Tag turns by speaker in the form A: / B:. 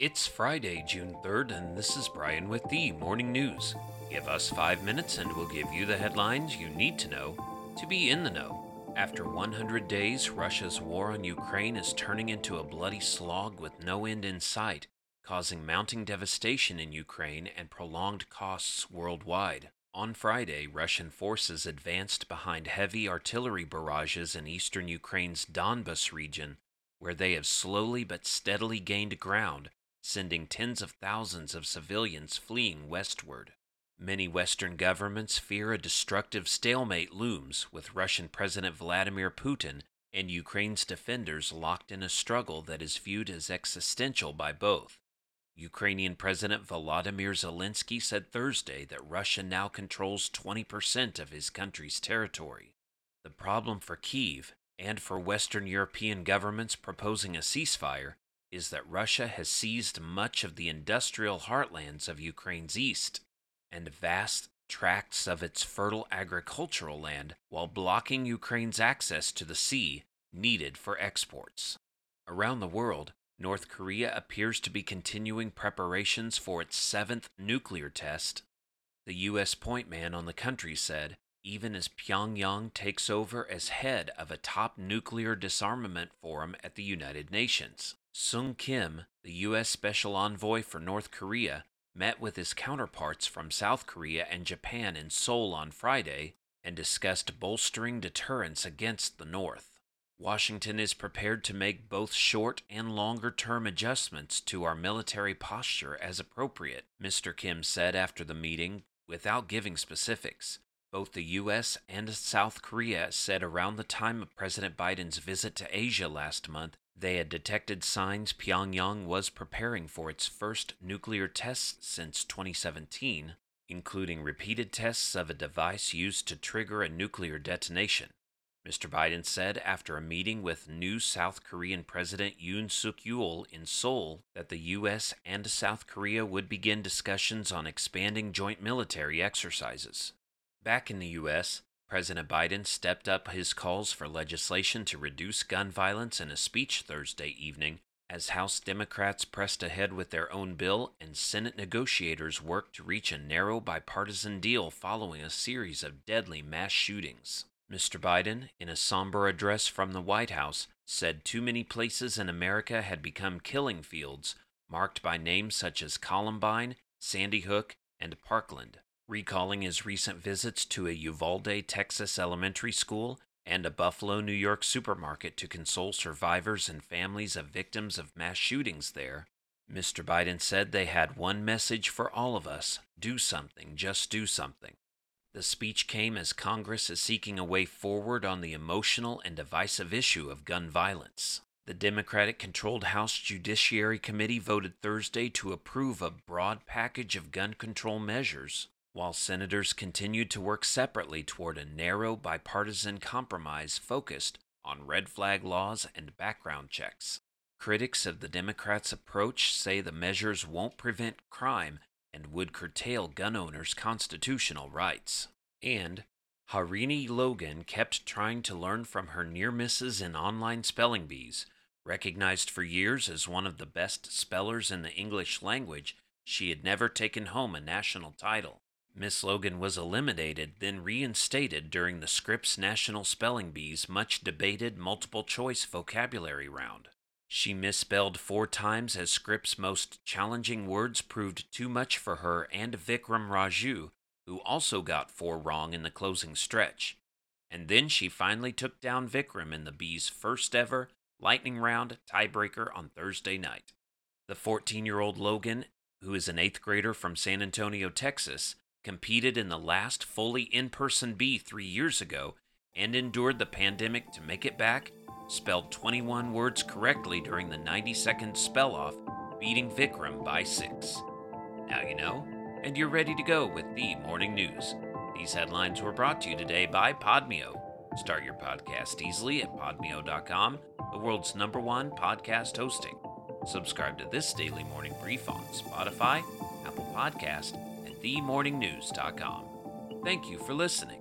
A: It's Friday, June 3rd, and this is Brian with the Morning News. Give us five minutes and we'll give you the headlines you need to know to be in the know. After 100 days, Russia's war on Ukraine is turning into a bloody slog with no end in sight, causing mounting devastation in Ukraine and prolonged costs worldwide. On Friday, Russian forces advanced behind heavy artillery barrages in eastern Ukraine's Donbas region, where they have slowly but steadily gained ground sending tens of thousands of civilians fleeing westward. Many Western governments fear a destructive stalemate looms, with Russian President Vladimir Putin and Ukraine's defenders locked in a struggle that is viewed as existential by both. Ukrainian President Volodymyr Zelensky said Thursday that Russia now controls 20% of his country's territory. The problem for Kiev and for Western European governments proposing a ceasefire is that Russia has seized much of the industrial heartlands of Ukraine's east and vast tracts of its fertile agricultural land while blocking Ukraine's access to the sea needed for exports. Around the world, North Korea appears to be continuing preparations for its seventh nuclear test. The U.S. point man on the country said, even as Pyongyang takes over as head of a top nuclear disarmament forum at the United Nations. Sung Kim, the U.S. Special Envoy for North Korea, met with his counterparts from South Korea and Japan in Seoul on Friday and discussed bolstering deterrence against the North. Washington is prepared to make both short and longer term adjustments to our military posture as appropriate, Mr. Kim said after the meeting, without giving specifics. Both the U.S. and South Korea said around the time of President Biden's visit to Asia last month they had detected signs Pyongyang was preparing for its first nuclear tests since 2017, including repeated tests of a device used to trigger a nuclear detonation. Mr. Biden said after a meeting with new South Korean President Yoon Suk Yeol in Seoul that the U.S. and South Korea would begin discussions on expanding joint military exercises. Back in the U.S., President Biden stepped up his calls for legislation to reduce gun violence in a speech Thursday evening as House Democrats pressed ahead with their own bill and Senate negotiators worked to reach a narrow bipartisan deal following a series of deadly mass shootings. Mr. Biden, in a somber address from the White House, said too many places in America had become killing fields, marked by names such as Columbine, Sandy Hook, and Parkland recalling his recent visits to a Uvalde, Texas elementary school and a Buffalo, New York supermarket to console survivors and families of victims of mass shootings there. Mr. Biden said they had one message for all of us do something, just do something. The speech came as Congress is seeking a way forward on the emotional and divisive issue of gun violence. The Democratic controlled House Judiciary Committee voted Thursday to approve a broad package of gun control measures while senators continued to work separately toward a narrow bipartisan compromise focused on red flag laws and background checks. Critics of the Democrats' approach say the measures won't prevent crime and would curtail gun owners' constitutional rights. And Harini Logan kept trying to learn from her near misses in online spelling bees. Recognized for years as one of the best spellers in the English language, she had never taken home a national title. Miss Logan was eliminated, then reinstated during the Scripps National Spelling Bee's much debated multiple choice vocabulary round. She misspelled four times as Scripps' most challenging words proved too much for her and Vikram Raju, who also got four wrong in the closing stretch. And then she finally took down Vikram in the Bee's first ever lightning round tiebreaker on Thursday night. The 14 year old Logan, who is an eighth grader from San Antonio, Texas, competed in the last fully in person bee three years ago, and endured the pandemic to make it back, spelled 21 words correctly during the 90 second spell off, beating Vikram by six. Now you know, and you're ready to go with the morning news. These headlines were brought to you today by Podmeo. Start your podcast easily at podmeo.com, the world's number one podcast hosting. Subscribe to this daily morning brief on Spotify, Apple Podcast, themorningnews.com. Thank you for listening.